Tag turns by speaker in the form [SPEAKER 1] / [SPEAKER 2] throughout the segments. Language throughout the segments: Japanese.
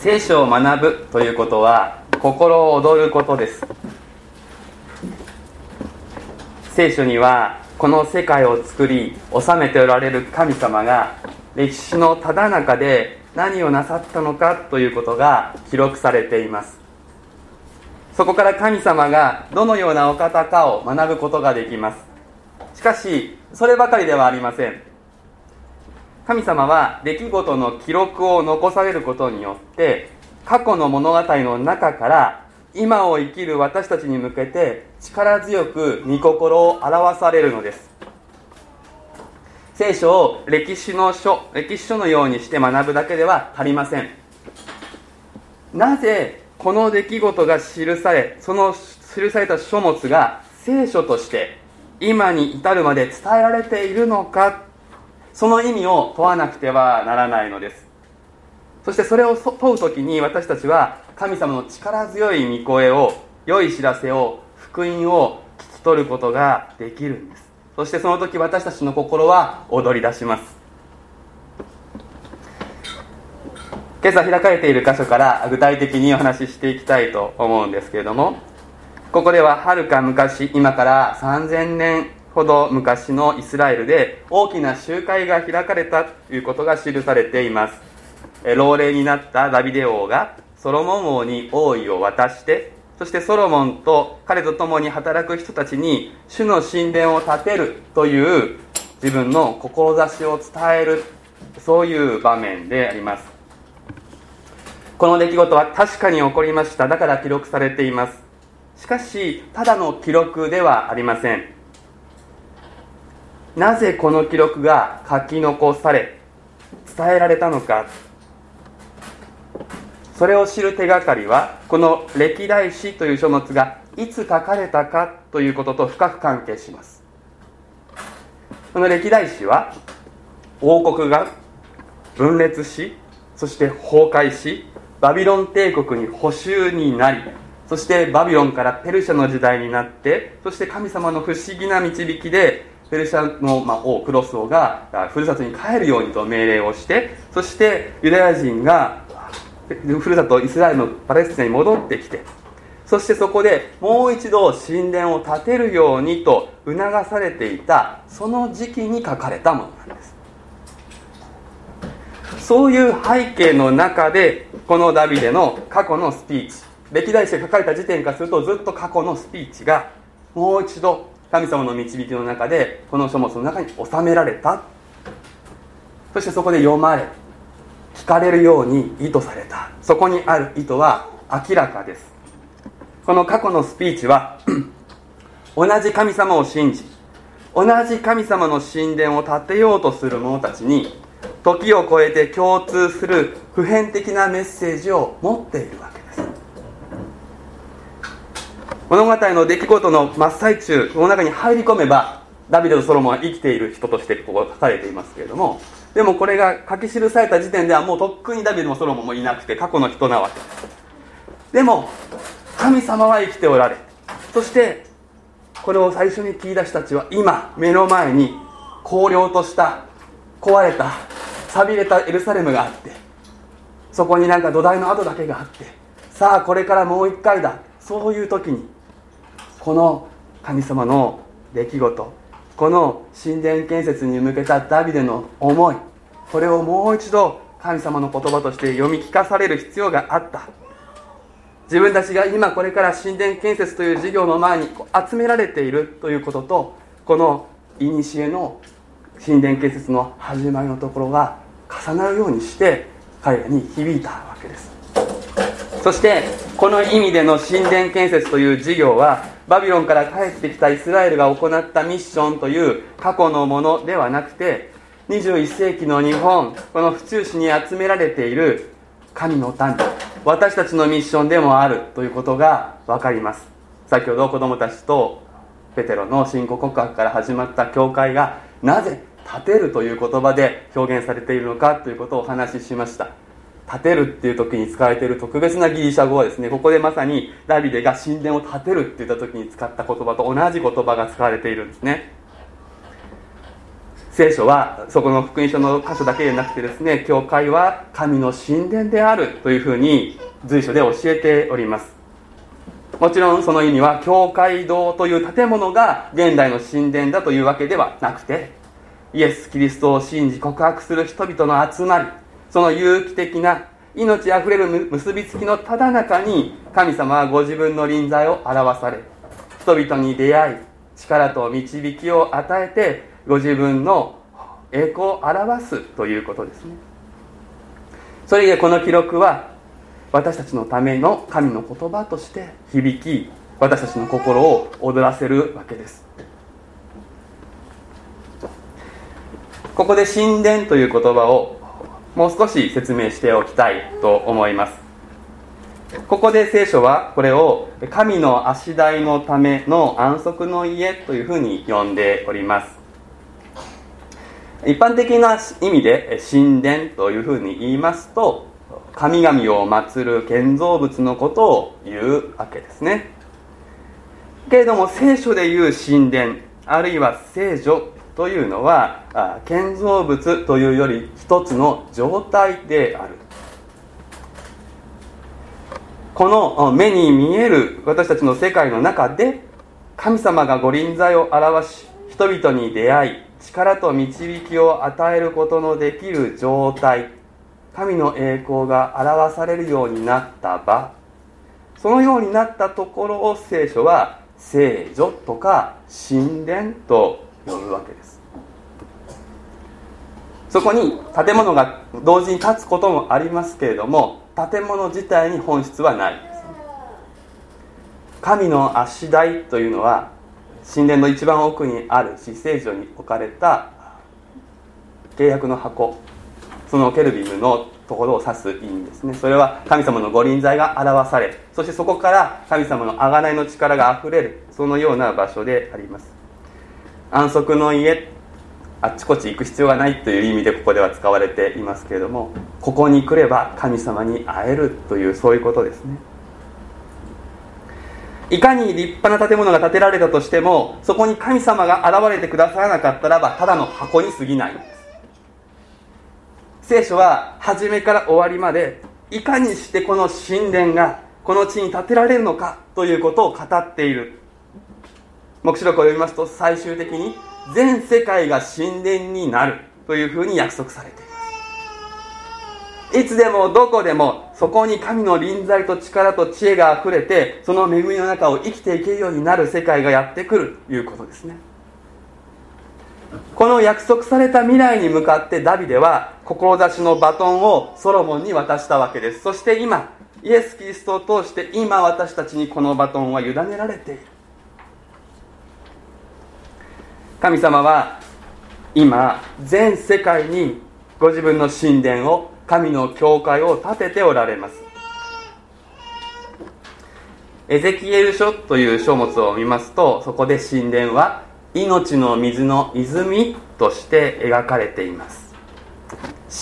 [SPEAKER 1] 聖書を学ぶということは心躍ることです。聖書にはこの世界を作り治めておられる神様が歴史のただ中で何をなさったのかということが記録されています。そこから神様がどのようなお方かを学ぶことができます。しかしそればかりではありません。神様は出来事の記録を残されることによって過去の物語の中から今を生きる私たちに向けて力強く御心を表されるのです。聖書を歴史の書歴史書のようにして学ぶだけでは足りません。なぜこの出来事が記されその記された書物が聖書として今に至るまで伝えられているのかその意味を問わなくてはならないのです。そしてそれを問う時に私たちは神様の力強い御声を良い知らせを福音を聞き取ることができるんです。そしてその時私たちの心は踊り出します。今朝開かれている箇所から具体的にお話ししていきたいと思うんですけれどもここでははるか昔今から3000年ほど昔のイスラエルで大きな集会が開かれたということが記されています。老齢になったダビデ王がソロモン王に王位を渡してそしてソロモンと彼と共に働く人たちに主の神殿を建てるという自分の志を伝えるそういう場面であります。この出来事は確かに起こりました。だから記録されています。しかしただの記録ではありません。なぜこの記録が書き残され伝えられたのか。それを知る手がかりはこの歴代史という書物がいつ書かれたかということと深く関係します。この歴代史は王国が分裂しそして崩壊しバビロン帝国に補修になりそしてバビロンからペルシャの時代になってそして神様の不思議な導きでペルシャの、ま王クロス王がふるさとに帰るようにと命令をしてそしてユダヤ人がふるさとイスラエルのパレスチナに戻ってきてそしてそこでもう一度神殿を建てるようにと促されていたその時期に書かれたものなんです。そういう背景の中でこのダビデの過去のスピーチ歴代史で書かれた時点からするとずっと過去のスピーチがもう一度神様の導きの中でこの書物の中に収められた。そしてそこで読まれ聞かれるように意図された。そこにある意図は明らかです。この過去のスピーチは 同じ神様を信じ同じ神様の神殿を建てようとする者たちに時を超えて共通する普遍的なメッセージを持っているわけ。物語の出来事の真っ最中この中に入り込めばダビデとソロモンは生きている人としてここ書かれていますけれどもでもこれが書き記された時点ではもうとっくにダビデもソロモンもいなくて過去の人なわけ。ですでも神様は生きておられそしてこれを最初に聞いた人たちは今目の前に荒涼とした壊れた寂れたエルサレムがあってそこになんか土台の跡だけがあってさあこれからもう一回だ。そういう時にこの神様の出来事この神殿建設に向けたダビデの思いこれをもう一度神様の言葉として読み聞かされる必要があった。自分たちが今これから神殿建設という事業の前に集められているということとこの古の神殿建設の始まりのところが重なるようにして彼らに響いたわけですそしてこの意味での神殿建設という事業はバビロンから帰ってきたイスラエルが行ったミッションという過去のものではなくて21世紀の日本この府中市に集められている神の民私たちのミッションでもあるということが分かります。先ほど子供たちとペテロの信仰告白から始まった教会がなぜ立てるという言葉で表現されているのかということをお話ししました。建てるっていう時に使われている特別なギリシャ語はですねここでまさにダビデが神殿を建てるって言った時に使った言葉と同じ言葉が使われているんですね。聖書はそこの福音書の箇所だけでなくてですね教会は神の神殿であるというふうに随所で教えております。もちろんその意味は教会堂という建物が現代の神殿だというわけではなくてイエス・キリストを信じ告白する人々の集まりその有機的な命あふれる結びつきのただ中に神様はご自分の臨在を表され人々に出会い力と導きを与えてご自分の栄光を表すということですね。それでこの記録は私たちのための神の言葉として響き私たちの心を躍らせるわけです。ここで神殿という言葉をもう少し説明しておきたいと思います。ここで聖書はこれを神の足台のための安息の家というふうに呼んでおります。一般的な意味で神殿というふうに言いますと神々を祀る建造物のことを言うわけですね。けれども聖書でいう神殿あるいは聖女というのは建造物というより一つの状態である。この目に見える私たちの世界の中で神様がご臨在を表し人々に出会い力と導きを与えることのできる状態神の栄光が表されるようになった場。そのようになったところを聖書は聖女とか神殿と呼ぶわけです。そこに建物が同時に建つこともありますけれども建物自体に本質はない。です神の足台というのは神殿の一番奥にある死聖所に置かれた契約の箱そのケルビムのところを指す意味ですね。それは神様のご臨在が表されそしてそこから神様の贖いの力があふれるそのような場所であります。安息の家あっちこっち行く必要がないという意味でここでは使われていますけれどもここに来れば神様に会えるというそういうことですね。いかに立派な建物が建てられたとしてもそこに神様が現れてくださらなかったらばただの箱に過ぎないんです。聖書は初めから終わりまでいかにしてこの神殿がこの地に建てられるのかということを語っている。黙示録を読みますと最終的に全世界が神殿になるというふうに約束されています。いつでもどこでもそこに神の臨在と力と知恵があふれてその恵みの中を生きていけるようになる世界がやってくるということですね。この約束された未来に向かってダビデは志のバトンをソロモンに渡したわけです。そして今イエス・キリストを通して今私たちにこのバトンは委ねられている。神様は今全世界にご自分の神殿を神の教会を建てておられます。エゼキエル書という書物を見ますとそこで神殿は命の水の泉として描かれています。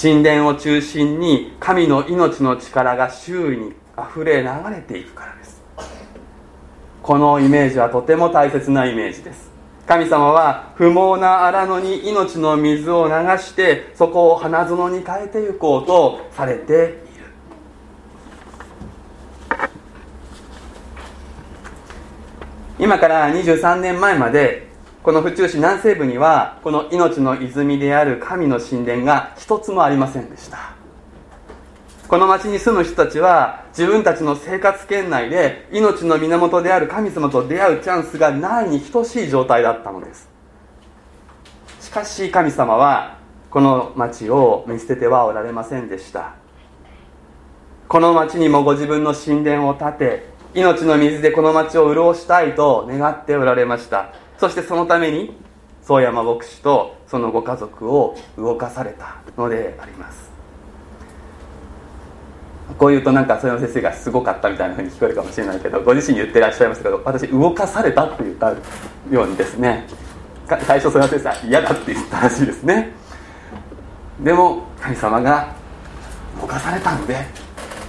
[SPEAKER 1] 神殿を中心に神の命の力が周囲にあふれ流れていくからです。このイメージはとても大切なイメージです。神様は不毛な荒野に命の水を流してそこを花園に変えていこうとされている。今から23年前までこの府中市南西部にはこの命の泉である神の神殿が一つもありませんでした。この町に住む人たちは自分たちの生活圏内で命の源である神様と出会うチャンスがないに等しい状態だったのです。しかし神様はこの町を見捨ててはおられませんでした。この町にもご自分の神殿を建て命の水でこの町を潤したいと願っておられました。そしてそのために宗山牧師とそのご家族を動かされたのであります。こう言うとなんか曽山先生がすごかったみたいなふうに聞こえるかもしれないけどご自身言ってらっしゃいますけど私動かされたって言ったようにですね。最初曽山先生は嫌だって言ったらしいですね。でも神様が動かされたので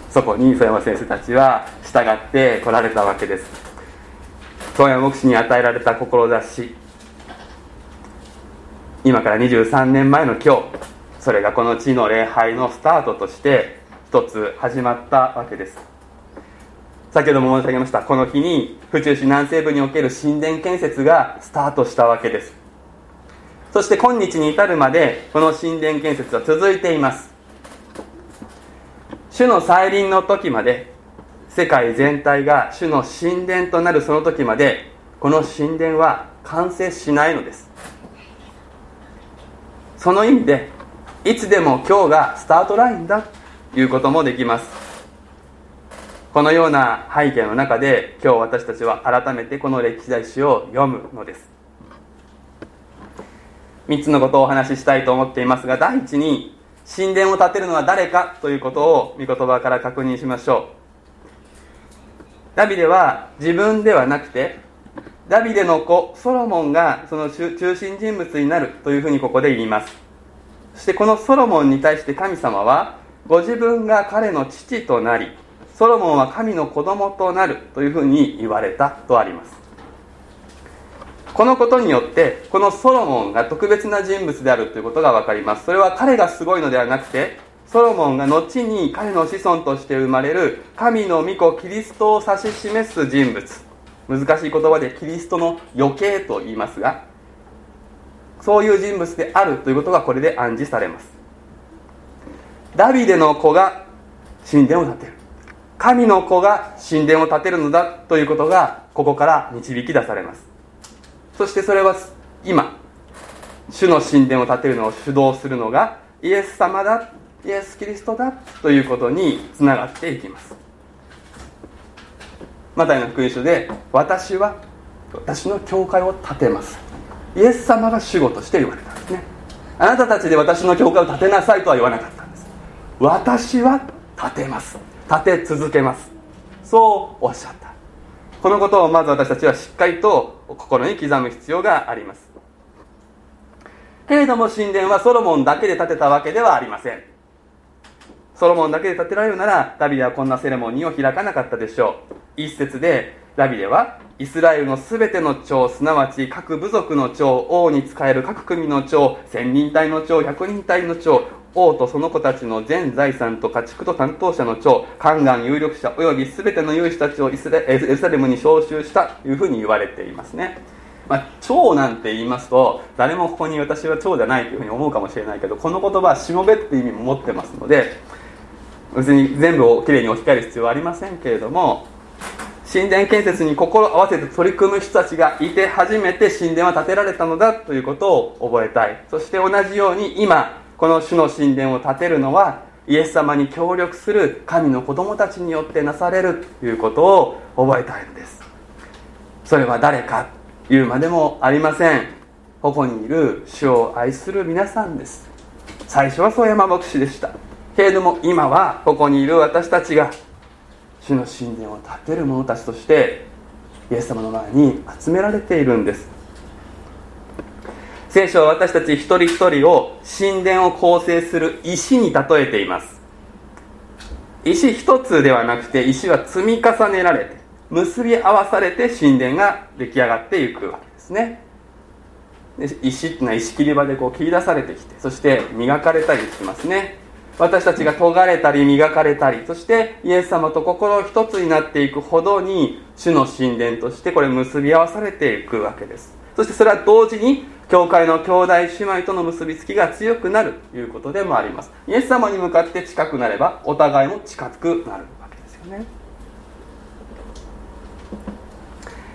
[SPEAKER 1] そこに曽山先生たちは従って来られたわけです。宗谷牧師に与えられた志今から23年前の今日それがこの地の礼拝のスタートとして一つ始まったわけです。先ほども申し上げましたこの日に府中市南西部における神殿建設がスタートしたわけです。そして今日に至るまでこの神殿建設は続いています。主の再臨の時まで世界全体が主の神殿となるその時までこの神殿は完成しないのです。その意味でいつでも今日がスタートラインだいうこともできます。このような背景の中で今日私たちは改めてこの歴史史を読むのです。3つのことをお話ししたいと思っていますが第一に神殿を建てるのは誰かということを御言葉から確認しましょう。ダビデは自分ではなくてダビデの子ソロモンがその中心人物になるというふうにここで言います。そしてこのソロモンに対して神様はご自分が彼の父となりソロモンは神の子供となるというふうに言われたとあります。このことによってこのソロモンが特別な人物であるということが分かります。それは彼がすごいのではなくてソロモンが後に彼の子孫として生まれる神の御子キリストを指し示す人物。難しい言葉でキリストの余計と言いますがそういう人物であるということがこれで暗示されます。ダビデの子が神殿を建てる。神の子が神殿を建てるのだということがここから導き出されます。そしてそれは今主の神殿を建てるのを主導するのがイエス様だイエス・キリストだということにつながっていきます。マタイの福音書で私は私の教会を建てます。イエス様が主語として言われたんですね。あなたたちで私の教会を建てなさいとは言わなかった。私は建てます。建て続けます。そうおっしゃった。このことをまず私たちはしっかりと心に刻む必要があります。けれども神殿はソロモンだけで建てたわけではありません。ソロモンだけで建てられるならダビデはこんなセレモニーを開かなかったでしょう。一節でダビデはイスラエルのすべての長すなわち各部族の長王に仕える各組の長千人隊の長百人隊の長王とその子たちの全財産と家畜と担当者の長宦官有力者および全ての有志たちをイスエルサレムに招集したというふうに言われていますね、まあ、長なんて言いますと誰もここに私は長じゃないというふうに思うかもしれないけどこの言葉はしもべって意味も持ってますので別に全部をきれいに置き換える必要はありませんけれども神殿建設に心合わせて取り組む人たちがいて初めて神殿は建てられたのだということを覚えたい。そして同じように今この主の神殿を建てるのはイエス様に協力する神の子供たちによってなされるということを覚えたいのです。それは誰か言うまでもありません。ここにいる主を愛する皆さんです。最初は曽山牧師でした。けれども今はここにいる私たちが主の神殿を建てる者たちとしてイエス様の前に集められているんです。聖書は私たち一人一人を神殿を構成する石に例えています。石一つではなくて石は積み重ねられて結び合わされて神殿が出来上がっていくわけですね。で石っていうのは石切り場でこう切り出されてきてそして磨かれたりしますね。私たちが研がれたり磨かれたりそしてイエス様と心一つになっていくほどに主の神殿としてこれ結び合わされていくわけです。そしてそれは同時に教会の兄弟姉妹との結びつきが強くなるということでもあります。イエス様に向かって近くなればお互いも近くなるわけですよね。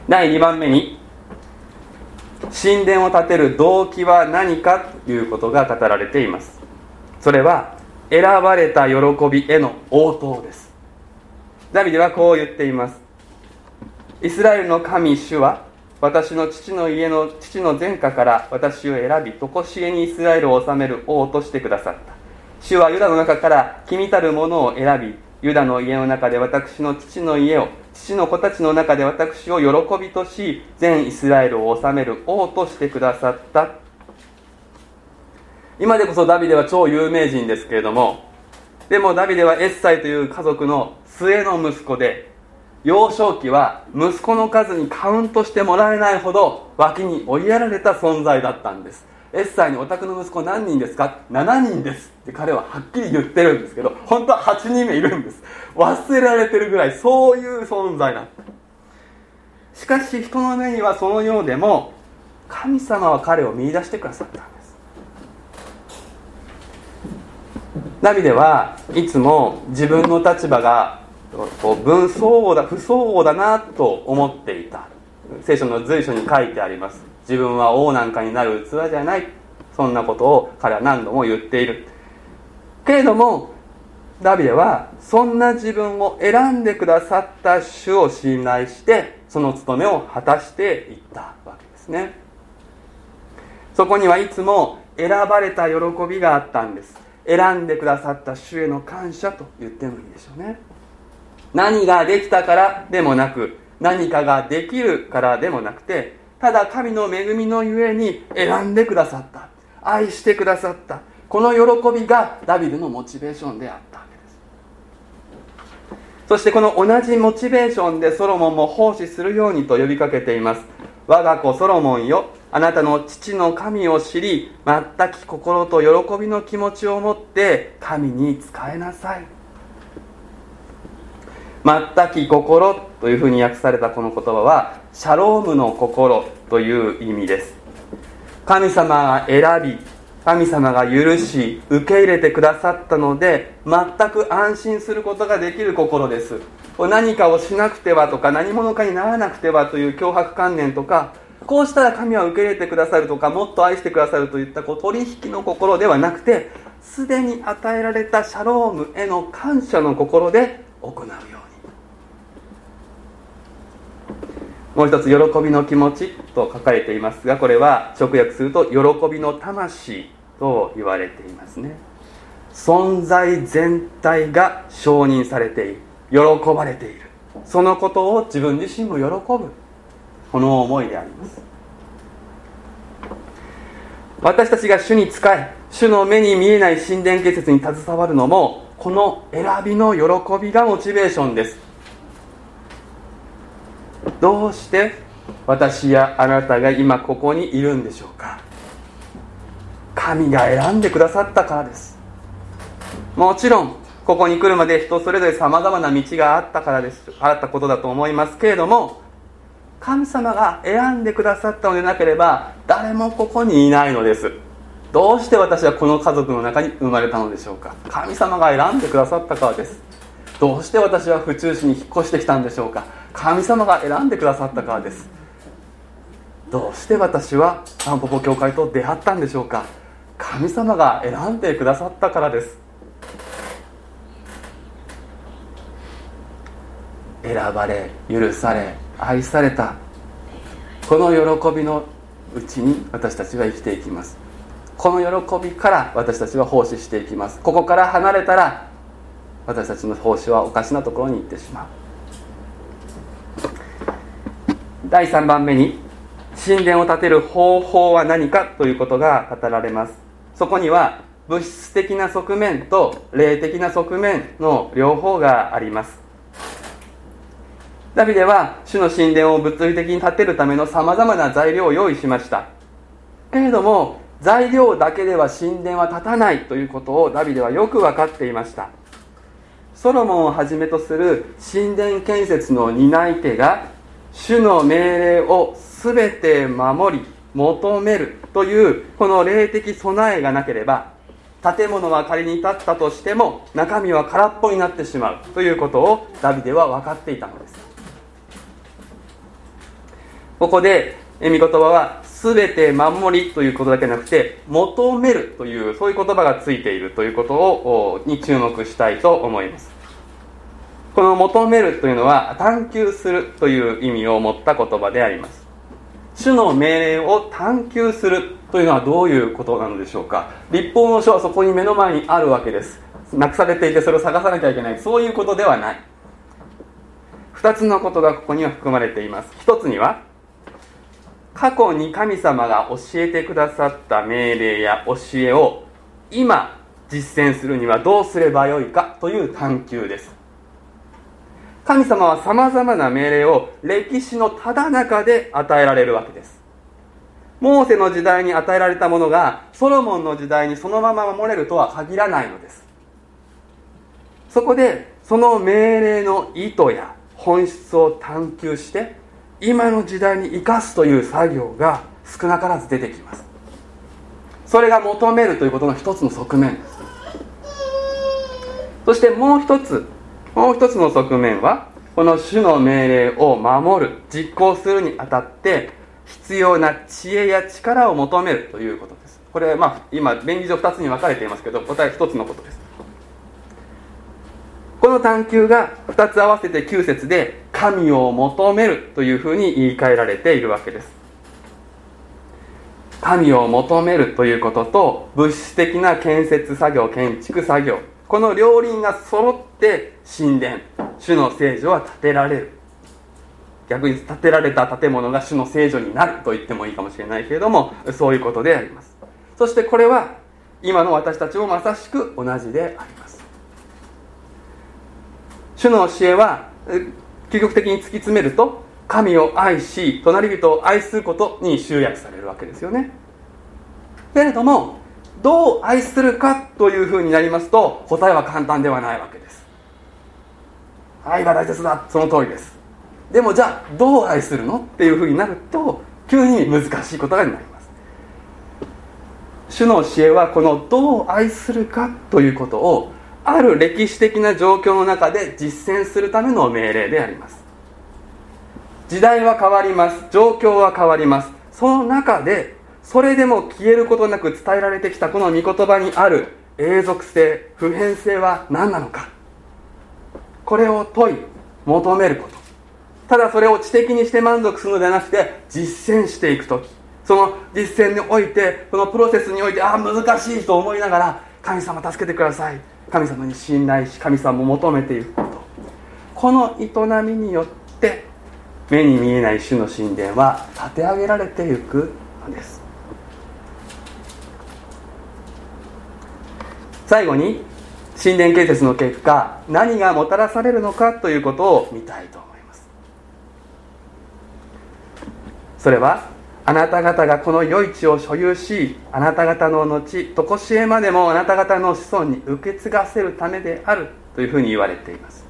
[SPEAKER 1] 第2番目に神殿を建てる動機は何かということが語られています。それは選ばれた喜びへの応答です。ダビデはこう言っています。イスラエルの神主は私の父の家の父の前科から私を選び常しえにイスラエルを治める王としてくださった。主はユダの中から君たるものを選びユダの家の中で私の父の家を父の子たちの中で私を喜びとし全イスラエルを治める王としてくださった。今でこそダビデは超有名人ですけれどもでもダビデはエッサイという家族の末の息子で幼少期は息子の数にカウントしてもらえないほど脇に追いやられた存在だったんです。エッサイにお宅の息子何人ですか？7人です。って彼ははっきり言ってるんですけど本当は8人目いるんです。忘れられてるぐらいそういう存在なんしかし人の目にはそのようでも神様は彼を見出してくださったんです。ナビデはいつも自分の立場がこう分相応だ不相応だなと思っていた。聖書の随所に書いてあります。自分は王なんかになる器じゃない。そんなことを彼は何度も言っている。けれどもダビデはそんな自分を選んでくださった主を信頼してその務めを果たしていったわけですね。そこにはいつも選ばれた喜びがあったんです。選んでくださった主への感謝と言ってもいいでしょうね。何ができたからでもなく何かができるからでもなくてただ神の恵みのゆえに選んでくださった。愛してくださった。この喜びがダビデのモチベーションであったわけです。そしてこの同じモチベーションでソロモンも奉仕するようにと呼びかけています。我が子ソロモンよあなたの父の神を知り全き心と喜びの気持ちを持って神に仕えなさい。全き心というふうに訳されたこの言葉はシャロームの心という意味です。神様が選び神様が許し受け入れてくださったので全く安心することができる心です。何かをしなくてはとか何者かにならなくてはという脅迫観念とかこうしたら神は受け入れてくださるとかもっと愛してくださるといったこう取引の心ではなくてすでに与えられたシャロームへの感謝の心で行うようにもう一つ喜びの気持ちと書かれていますがこれは直訳すると喜びの魂と言われていますね。存在全体が承認されている喜ばれている。そのことを自分自身も喜ぶ。この思いであります。私たちが主に仕え主の目に見えない神殿建設に携わるのもこの選びの喜びがモチベーションです。どうして私やあなたが今ここにいるんでしょうか？神が選んでくださったからです。もちろんここに来るまで人それぞれさまざまな道があったからです。あったことだと思いますけれども神様が選んでくださったのでなければ誰もここにいないのです。どうして私はこの家族の中に生まれたのでしょうか？神様が選んでくださったからです。どうして私は府中市に引っ越してきたんでしょうか？神様が選んでくださったからです。どうして私はタンポポ教会と出会ったんでしょうか？神様が選んでくださったからです。選ばれ許され愛されたこの喜びのうちに私たちは生きていきます。この喜びから私たちは奉仕していきます。ここから離れたら私たちの奉仕はおかしなところに行ってしまう。第3番目に神殿を建てる方法は何かということが語られます。そこには物質的な側面と霊的な側面の両方があります。ダビデは主の神殿を物理的に建てるためのさまざまな材料を用意しました。けれども材料だけでは神殿は建たないということをダビデはよく分かっていました。ソロモンをはじめとする神殿建設の担い手が主の命令を全て守り求めるというこの霊的備えがなければ建物は仮に建ったとしても中身は空っぽになってしまうということをダビデは分かっていたのです。ここで御言葉は全て守りということだけじゃなくて求めるというそういう言葉がついているということをに注目したいと思います。この求めるというのは探求するという意味を持った言葉であります。主の命令を探求するというのはどういうことなのでしょうか。立法の書はそこに目の前にあるわけです。なくされていてそれを探さなきゃいけない。そういうことではない。2つのことがここには含まれています。1つには過去に神様が教えてくださった命令や教えを今実践するにはどうすればよいかという探求です。神様はさまざまな命令を歴史のただ中で与えられるわけです。モーセの時代に与えられたものがソロモンの時代にそのまま守れるとは限らないのです。そこでその命令の意図や本質を探求して今の時代に生かすという作業が少なからず出てきます。それが求めるということの一つの側面です。そしてもう一つもう一つの側面はこの主の命令を守る実行するにあたって必要な知恵や力を求めるということです。これまあ今便宜上2つに分かれていますけど答え1つのことです。この探求が2つ合わせて9節で神を求めるというふうに言い換えられているわけです。神を求めるということと物質的な建設作業建築作業この両輪が揃って神殿主の聖女は建てられる。逆に建てられた建物が主の聖女になると言ってもいいかもしれないけれどもそういうことであります。そしてこれは今の私たちもまさしく同じであります。主の教えは究極的に突き詰めると神を愛し隣人を愛することに集約されるわけですよね。けれどもどう愛するかというふうになりますと答えは簡単ではないわけです。愛が大切だ。その通りです。でもじゃあどう愛するのっていうふうになると急に難しいことになります。主の教えはこのどう愛するかということをある歴史的な状況の中で実践するための命令であります。時代は変わります。状況は変わります。その中でそれでも消えることなく伝えられてきたこの御言葉にある永続性普遍性は何なのか。これを問い求めること。ただそれを知的にして満足するのではなくて実践していく時。その実践においてそのプロセスにおいてああ難しいと思いながら神様助けてください。神様に信頼し神様も求めていくこと。この営みによって目に見えない主の神殿は建て上げられていくのです。最後に神殿建設の結果何がもたらされるのかということを見たいと思います。それはあなた方がこの余市を所有しあなた方の後常しえまでもあなた方の子孫に受け継がせるためであるというふうに言われています。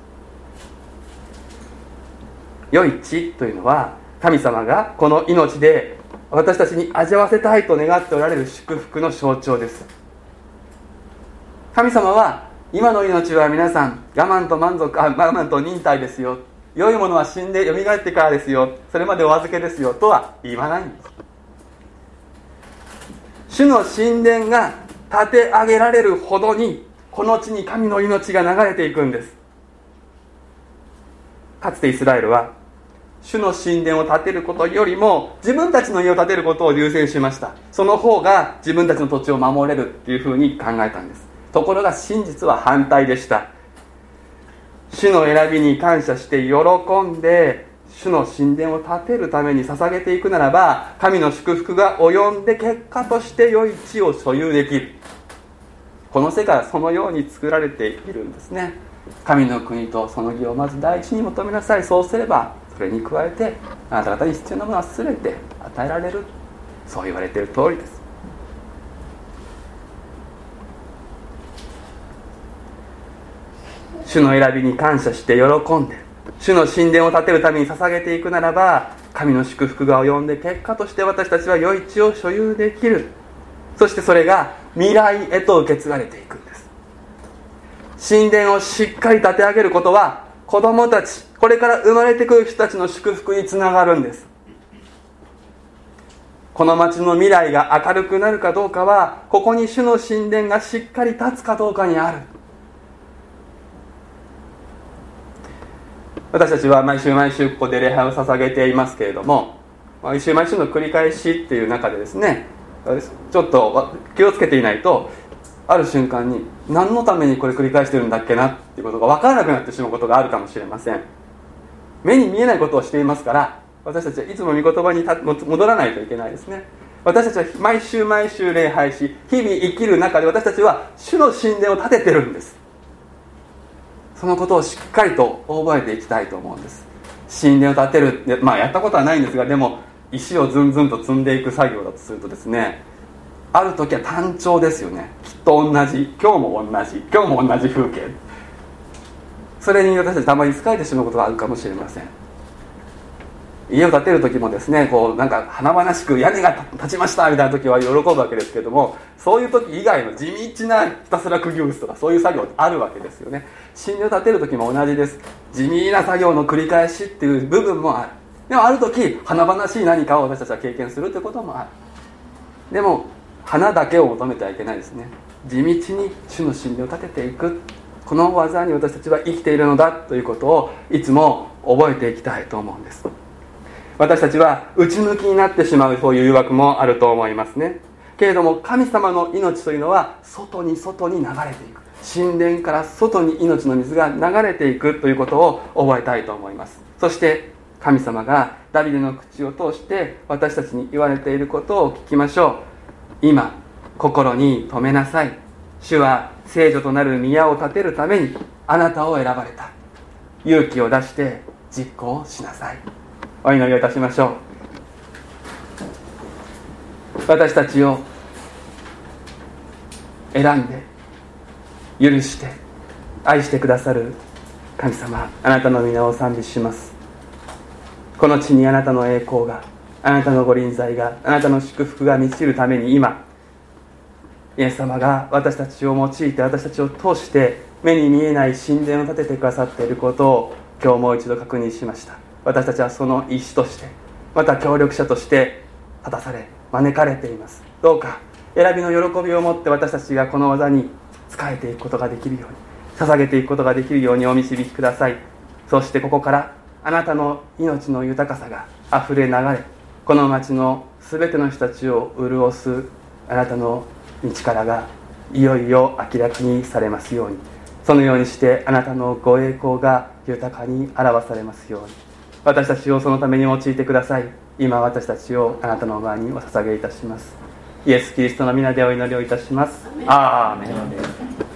[SPEAKER 1] 余市というのは神様がこの命で私たちに味わわせたいと願っておられる祝福の象徴です。神様は今の命は皆さん我慢と満足あ我慢と忍耐ですよ。良いものは死んで蘇ってからですよ。それまでお預けですよとは言わないんです。主の神殿が建て上げられるほどにこの地に神の命が流れていくんです。かつてイスラエルは主の神殿を建てることよりも自分たちの家を建てることを優先しました。その方が自分たちの土地を守れるっていうふうに考えたんです。ところが真実は反対でした。主の選びに感謝して喜んで主の神殿を建てるために捧げていくならば神の祝福が及んで結果として良い地を所有できる。この世界はそのように作られているんですね。神の国とその義をまず第一に求めなさい。そうすればそれに加えてあなた方に必要なものは全て与えられる。そう言われている通りです。主の選びに感謝して喜んで主の神殿を建てるために捧げていくならば神の祝福が及んで結果として私たちは良い地を所有できる。そしてそれが未来へと受け継がれていくんです。神殿をしっかり建て上げることは子供たちこれから生まれてくる人たちの祝福につながるんです。この町の未来が明るくなるかどうかはここに主の神殿がしっかり立つかどうかにある。私たちは毎週毎週ここで礼拝を捧げていますけれども毎週毎週の繰り返しっていう中でですねちょっと気をつけていないとある瞬間に何のためにこれ繰り返してるんだっけなっていうことが分からなくなってしまうことがあるかもしれません。目に見えないことをしていますから私たちはいつも御言葉に戻らないといけないですね。私たちは毎週毎週礼拝し日々生きる中で私たちは主の神殿を建ててるんです。そのことをしっかりと覚えていきたいと思うんです。神殿を建てるまあやったことはないんですがでも石をずんずんと積んでいく作業だとするとですねある時は単調ですよね。きっと同じ。今日も同じ。今日も同じ風景。それに私たちたまに疲れてしまうことがあるかもしれません。家を建てる時もですねこうなんか華々しく屋根が立ちましたみたいな時は喜ぶわけですけどもそういう時以外の地道なひたすら釘を打つとかそういう作業あるわけですよね。神殿を建てる時も同じです。地味な作業の繰り返しっていう部分もある。でもある時華々しい何かを私たちは経験するということもある。でも花だけを求めてはいけないですね。地道に主の神殿を建てていく。この技に私たちは生きているのだということをいつも覚えていきたいと思うんです。私たちは内向きになってしまうそういう誘惑もあると思いますね。けれども神様の命というのは外に外に流れていく。神殿から外に命の水が流れていくということを覚えたいと思います。そして神様がダビデの口を通して私たちに言われていることを聞きましょう。今心に留めなさい。主は聖女となる宮を建てるためにあなたを選ばれた。勇気を出して実行しなさい。お祈りをいたしましょう。私たちを選んで許して愛してくださる神様あなたの皆を賛美します。この地にあなたの栄光があなたのご臨在があなたの祝福が満ちるために今イエス様が私たちを用いて私たちを通して目に見えない神殿を建ててくださっていることを今日もう一度確認しました。私たちはその意志としてまた協力者として立たされ招かれています。どうか選びの喜びを持って私たちがこの技に仕えていくことができるように捧げていくことができるようにお導きください。そしてここからあなたの命の豊かさがあふれ流れこの町の全ての人たちを潤すあなたの力がいよいよ明らかにされますように。そのようにしてあなたのご栄光が豊かに表されますように。私たちをそのために用いてください。今私たちをあなたの前にお捧げいたします。イエス・キリストの皆でお祈りをいたします。アーメン